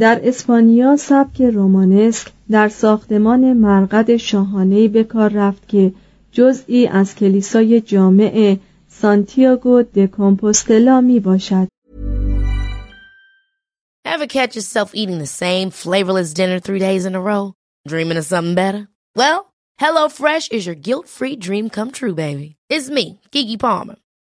در اسپانیا سبک رومانسک در ساختمان مرقد شاهانه‌ای به کار رفت که جزئی از کلیسای جامع سانتیاگو د کمپوستلا می باشد. Ever catch yourself eating the same flavorless dinner three days in a row? Dreaming of something better? Well, HelloFresh is your guilt-free dream come true, baby. It's me, Kiki Palmer.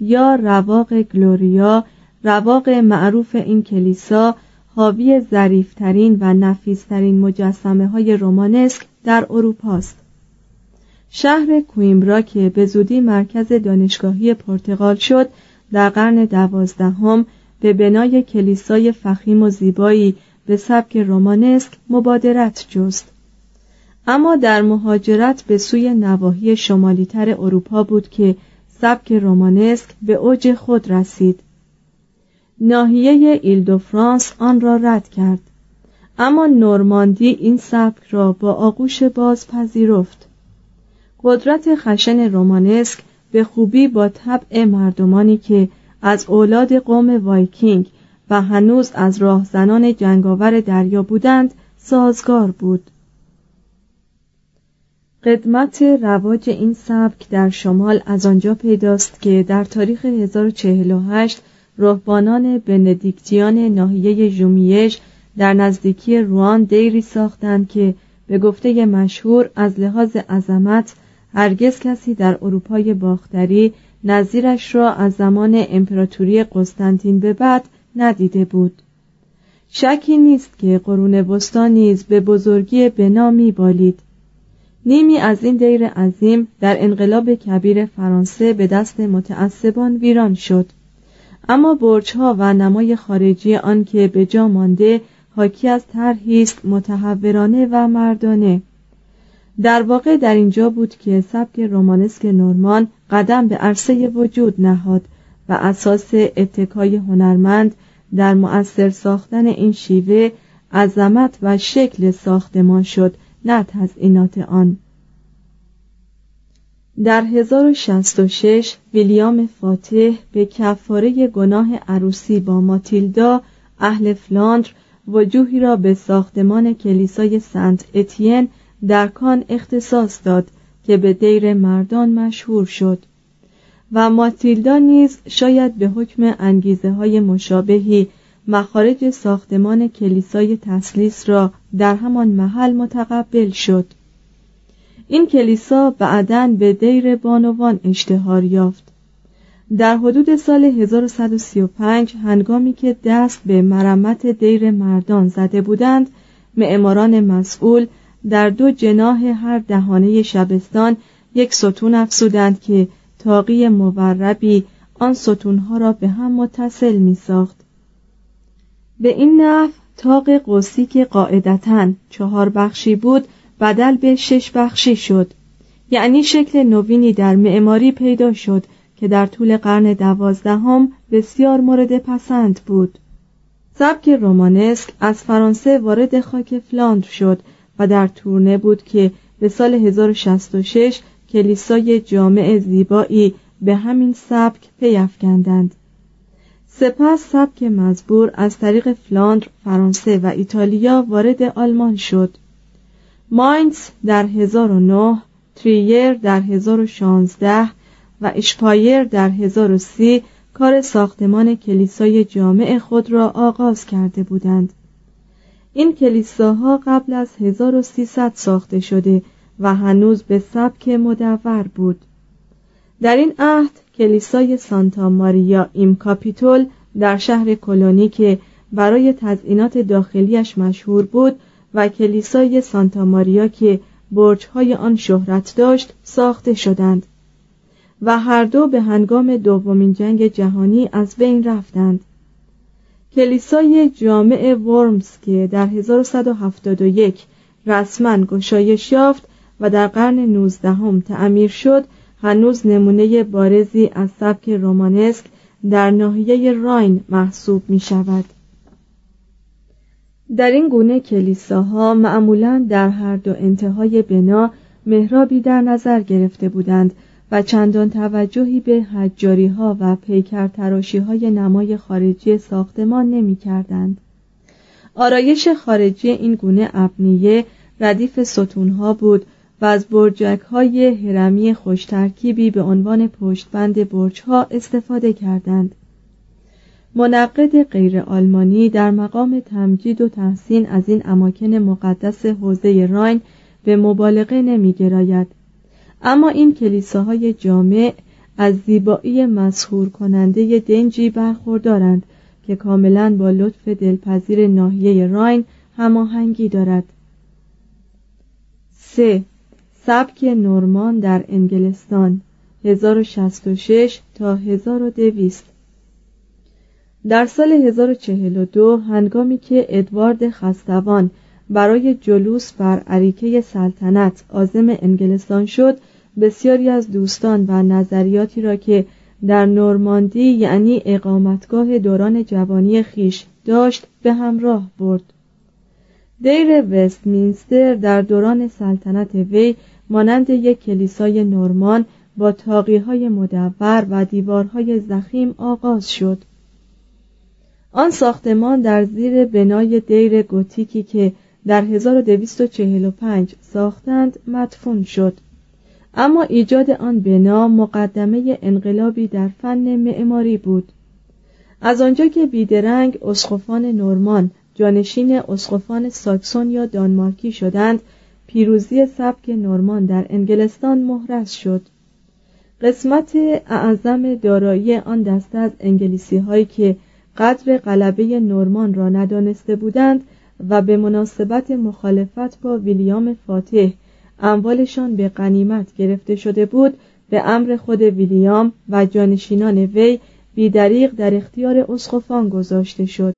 یا رواق گلوریا رواق معروف این کلیسا حاوی ظریفترین و نفیسترین مجسمه های رومانسک در اروپا است. شهر کویمبرا که به زودی مرکز دانشگاهی پرتغال شد در قرن دوازدهم به بنای کلیسای فخیم و زیبایی به سبک رومانسک مبادرت جست. اما در مهاجرت به سوی نواحی شمالیتر اروپا بود که سبک رومانسک به اوج خود رسید. ناحیه ایل دو فرانس آن را رد کرد. اما نورماندی این سبک را با آغوش باز پذیرفت. قدرت خشن رومانسک به خوبی با طبع مردمانی که از اولاد قوم وایکینگ و هنوز از راهزنان جنگاور دریا بودند سازگار بود. قدمت رواج این سبک در شمال از آنجا پیداست که در تاریخ 1048 رهبانان بندیکتیان ناحیه ژومیش در نزدیکی روان دیری ساختند که به گفته مشهور از لحاظ عظمت هرگز کسی در اروپای باختری نظیرش را از زمان امپراتوری قسطنطین به بعد ندیده بود. شکی نیست که قرون وسطا نیز به بزرگی بنا بالید. نیمی از این دیر عظیم در انقلاب کبیر فرانسه به دست متعصبان ویران شد. اما برجها و نمای خارجی آن که به جا مانده حاکی از طرحی است متحورانه و مردانه. در واقع در اینجا بود که سبک رومانسک نورمان قدم به عرصه وجود نهاد و اساس اتکای هنرمند در مؤثر ساختن این شیوه عظمت و شکل ساختمان شد. نه تزئینات آن. در 1066 ویلیام فاتح به کفاره گناه عروسی با ماتیلدا اهل فلاندر وجوهی را به ساختمان کلیسای سنت اتین در کان اختصاص داد که به دیر مردان مشهور شد و ماتیلدا نیز شاید به حکم انگیزه های مشابهی مخارج ساختمان کلیسای تسلیس را در همان محل متقبل شد این کلیسا بعدا به دیر بانوان اشتهار یافت در حدود سال 1135 هنگامی که دست به مرمت دیر مردان زده بودند معماران مسئول در دو جناه هر دهانه شبستان یک ستون افزودند که تاقی موربی آن ستونها را به هم متصل می ساخت. به این نحو تاق قوسی که قاعدتا چهار بخشی بود بدل به شش بخشی شد. یعنی شکل نوینی در معماری پیدا شد که در طول قرن دوازدهم بسیار مورد پسند بود. سبک رومانسک از فرانسه وارد خاک فلاندر شد و در تورنه بود که به سال 1066 کلیسای جامع زیبایی به همین سبک پیافکندند. سپس سبک مزبور از طریق فلاندر، فرانسه و ایتالیا وارد آلمان شد. ماینز در 1009 تریر در 1016 و اشپایر در 1030 کار ساختمان کلیسای جامع خود را آغاز کرده بودند این کلیساها قبل از 1300 ساخته شده و هنوز به سبک مدور بود در این عهد کلیسای سانتا ماریا ایم کاپیتول در شهر کلونی که برای تزئینات داخلیش مشهور بود و کلیسای سانتا ماریا که برجهای آن شهرت داشت ساخته شدند و هر دو به هنگام دومین جنگ جهانی از بین رفتند. کلیسای جامع ورمز که در 1171 رسما گشایش یافت و در قرن نوزدهم تعمیر شد هنوز نمونه بارزی از سبک رومانسک در ناحیه راین محسوب می شود. در این گونه کلیساها معمولا در هر دو انتهای بنا محرابی در نظر گرفته بودند و چندان توجهی به حجاری ها و پیکر تراشی های نمای خارجی ساختمان نمی کردند. آرایش خارجی این گونه ابنیه ردیف ستونها بود و از برجک های هرمی خوشترکیبی به عنوان پشتبند برج ها استفاده کردند. منقد غیر آلمانی در مقام تمجید و تحسین از این اماکن مقدس حوزه راین به مبالغه نمی گراید. اما این کلیساهای جامع از زیبایی مسهور کننده دنجی برخوردارند که کاملا با لطف دلپذیر ناحیه راین هماهنگی دارد. 3. سبک نورمان در انگلستان 1066 تا 1200 در سال 1042 هنگامی که ادوارد خستوان برای جلوس بر عریکه سلطنت عازم انگلستان شد بسیاری از دوستان و نظریاتی را که در نورماندی یعنی اقامتگاه دوران جوانی خیش داشت به همراه برد. دیر وستمینستر در دوران سلطنت وی مانند یک کلیسای نورمان با های مدور و دیوارهای زخیم آغاز شد. آن ساختمان در زیر بنای دیر گوتیکی که در 1245 ساختند مدفون شد. اما ایجاد آن بنا مقدمه انقلابی در فن معماری بود. از آنجا که بیدرنگ اسقفان نورمان جانشین اسقفان ساکسون یا دانمارکی شدند پیروزی سبک نورمان در انگلستان محرز شد. قسمت اعظم دارایی آن دسته از انگلیسی هایی که قدر غلبه نورمان را ندانسته بودند و به مناسبت مخالفت با ویلیام فاتح اموالشان به قنیمت گرفته شده بود به امر خود ویلیام و جانشینان وی بیدریق در اختیار اسقفان گذاشته شد.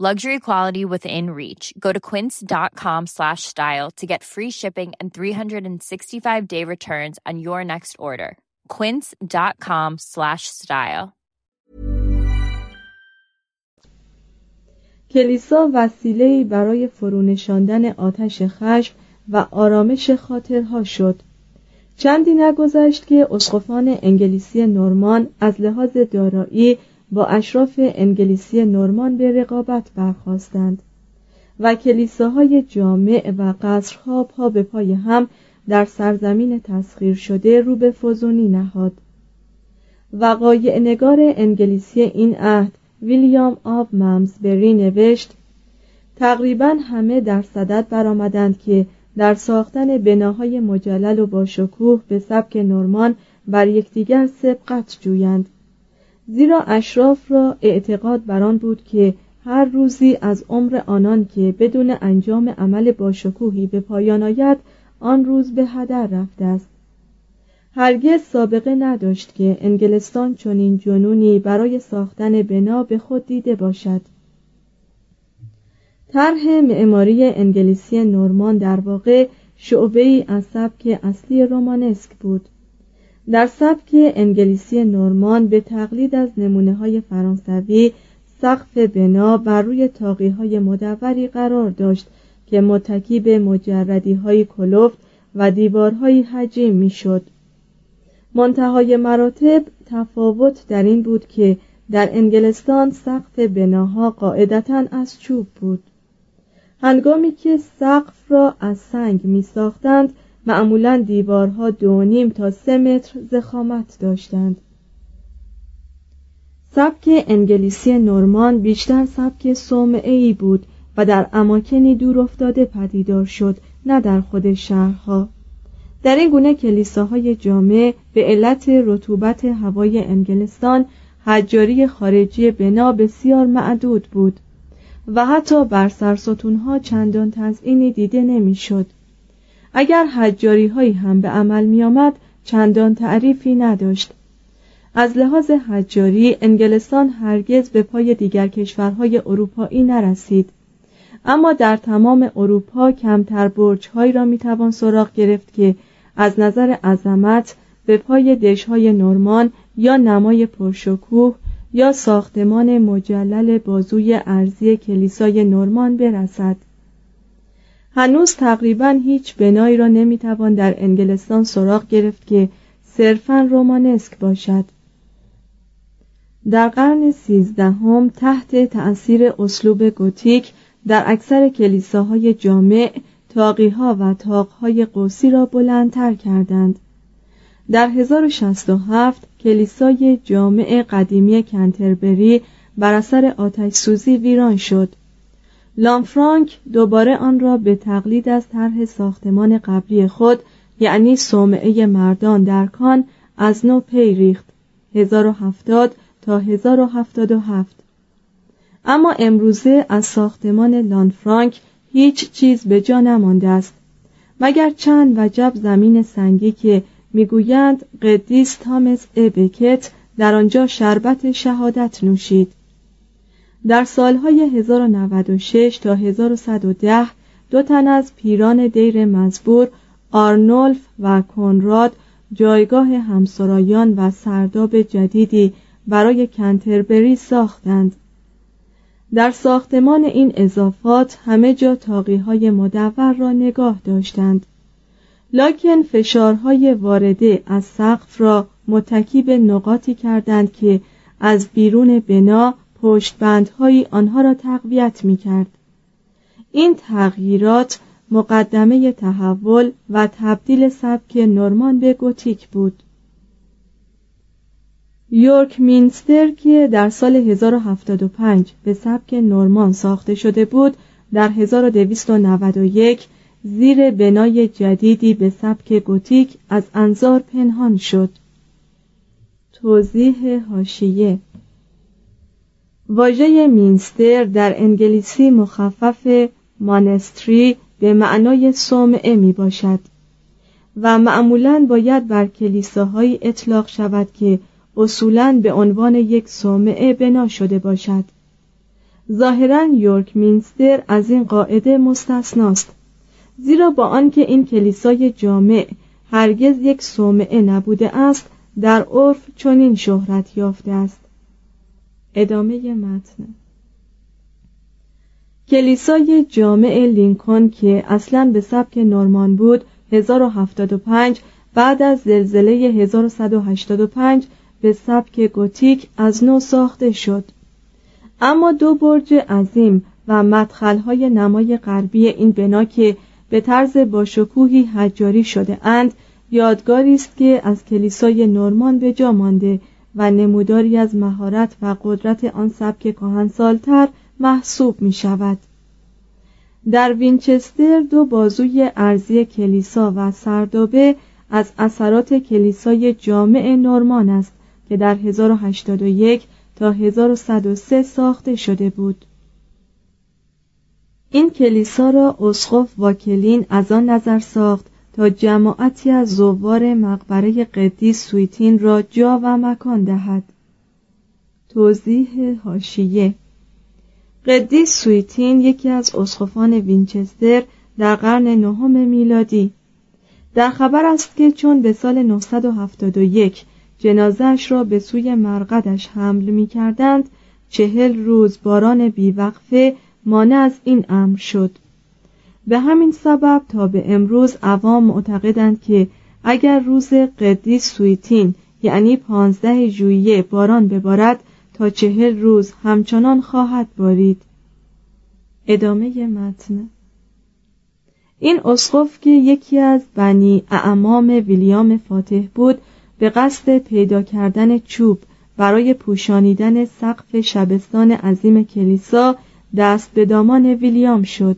Luxury quality within reach. Go to quince.com slash style to get free shipping and 365 day returns on your next order. Quince.com slash style. کلیسا وسیله‌ای برای فرونشاندن آتش خشم و آرامش خاطرها شد. چندی نگذشت که اسقفان انگلیسی نورمان از لحاظ دارایی با اشراف انگلیسی نورمان به رقابت برخواستند و کلیساهای جامع و قصرها پا به پای هم در سرزمین تسخیر شده رو به فزونی نهاد. وقایع نگار انگلیسی این عهد ویلیام آب ممزبری نوشت تقریبا همه در صدد برآمدند که در ساختن بناهای مجلل و با شکوه به سبک نورمان بر یکدیگر سبقت جویند. زیرا اشراف را اعتقاد بر آن بود که هر روزی از عمر آنان که بدون انجام عمل باشکوهی به پایان آید آن روز به هدر رفته است. هرگز سابقه نداشت که انگلستان چنین جنونی برای ساختن بنا به خود دیده باشد. طرح معماری انگلیسی نورمان در واقع شعبه ای از سبک اصلی رومانسک بود. در سبک انگلیسی نورمان به تقلید از نمونه های فرانسوی سقف بنا بر روی تاقی های مدوری قرار داشت که متکی به مجردی های کلفت و دیوارهای حجیم می‌شد. منتهای مراتب تفاوت در این بود که در انگلستان سقف بناها قاعدتا از چوب بود هنگامی که سقف را از سنگ می ساختند معمولا دیوارها دو نیم تا سه متر زخامت داشتند سبک انگلیسی نورمان بیشتر سبک ای بود و در اماکنی دور افتاده پدیدار شد نه در خود شهرها در این گونه کلیساهای جامع به علت رطوبت هوای انگلستان حجاری خارجی بنا بسیار معدود بود و حتی بر سرستونها چندان تزئینی دیده نمی‌شد. اگر حجاری هایی هم به عمل می آمد چندان تعریفی نداشت. از لحاظ حجاری انگلستان هرگز به پای دیگر کشورهای اروپایی نرسید. اما در تمام اروپا کمتر برجهایی را می‌توان سراغ گرفت که از نظر عظمت به پای دشهای نورمان یا نمای پرشکوه یا ساختمان مجلل بازوی ارزی کلیسای نورمان برسد. هنوز تقریبا هیچ بنایی را نمی‌توان در انگلستان سراغ گرفت که صرفا رومانسک باشد. در قرن سیزدهم تحت تأثیر اسلوب گوتیک در اکثر کلیساهای جامع تاقیها و تاقهای قوسی را بلندتر کردند. در 1067 کلیسای جامع قدیمی کنتربری بر اثر آتش سوزی ویران شد. لامفرانک دوباره آن را به تقلید از طرح ساختمان قبلی خود یعنی صومعه مردان در کان از نو پی ریخت 1070 تا 1077 اما امروزه از ساختمان لانفرانک هیچ چیز به جا نمانده است مگر چند وجب زمین سنگی که می‌گویند قدیس تامس ابکت در آنجا شربت شهادت نوشید. در سالهای 1096 تا 1110 دو تن از پیران دیر مزبور آرنولف و کنراد جایگاه همسرایان و سرداب جدیدی برای کنتربری ساختند. در ساختمان این اضافات همه جا تاقی های مدور را نگاه داشتند. لکن فشارهای وارده از سقف را متکی به نقاطی کردند که از بیرون بنا پشتبندهایی آنها را تقویت می کرد. این تغییرات مقدمه تحول و تبدیل سبک نورمان به گوتیک بود یورک مینستر که در سال 1075 به سبک نورمان ساخته شده بود در 1291 زیر بنای جدیدی به سبک گوتیک از انظار پنهان شد توضیح هاشیه واژه مینستر در انگلیسی مخفف مانستری به معنای صومعه می باشد و معمولا باید بر کلیساهایی اطلاق شود که اصولا به عنوان یک صومعه بنا شده باشد. ظاهرا یورک مینستر از این قاعده مستثناست زیرا با آنکه این کلیسای جامع هرگز یک صومعه نبوده است در عرف چنین شهرت یافته است. ادامه متن. کلیسای جامع لینکن که اصلا به سبک نورمان بود 1075 بعد از زلزله 1185 به سبک گوتیک از نو ساخته شد. اما دو برج عظیم و مدخلهای نمای غربی این بنا که به طرز باشکوهی حجاری شده اند یادگاری است که از کلیسای نورمان به جا مانده و نموداری از مهارت و قدرت آن سبک کهنسالتر محسوب می شود در وینچستر دو بازوی ارزی کلیسا و سردابه از اثرات کلیسای جامع نورمان است که در 1081 تا 1103 ساخته شده بود. این کلیسا را اسقف واکلین از آن نظر ساخت تا جماعتی از زوار مقبره قدیس سویتین را جا و مکان دهد. توضیح حاشیه قدیس سویتین یکی از اسقفان وینچستر در قرن نهم میلادی. در خبر است که چون به سال 971 جنازه‌اش را به سوی مرقدش حمل می کردند چهل روز باران بیوقفه مانع از این امر شد. به همین سبب تا به امروز عوام معتقدند که اگر روز قدیس سویتین یعنی پانزده ژوئیه باران ببارد تا چهل روز همچنان خواهد بارید. ادامه متن. این اسقف که یکی از بنی اعمام ویلیام فاتح بود به قصد پیدا کردن چوب برای پوشانیدن سقف شبستان عظیم کلیسا دست به دامان ویلیام شد.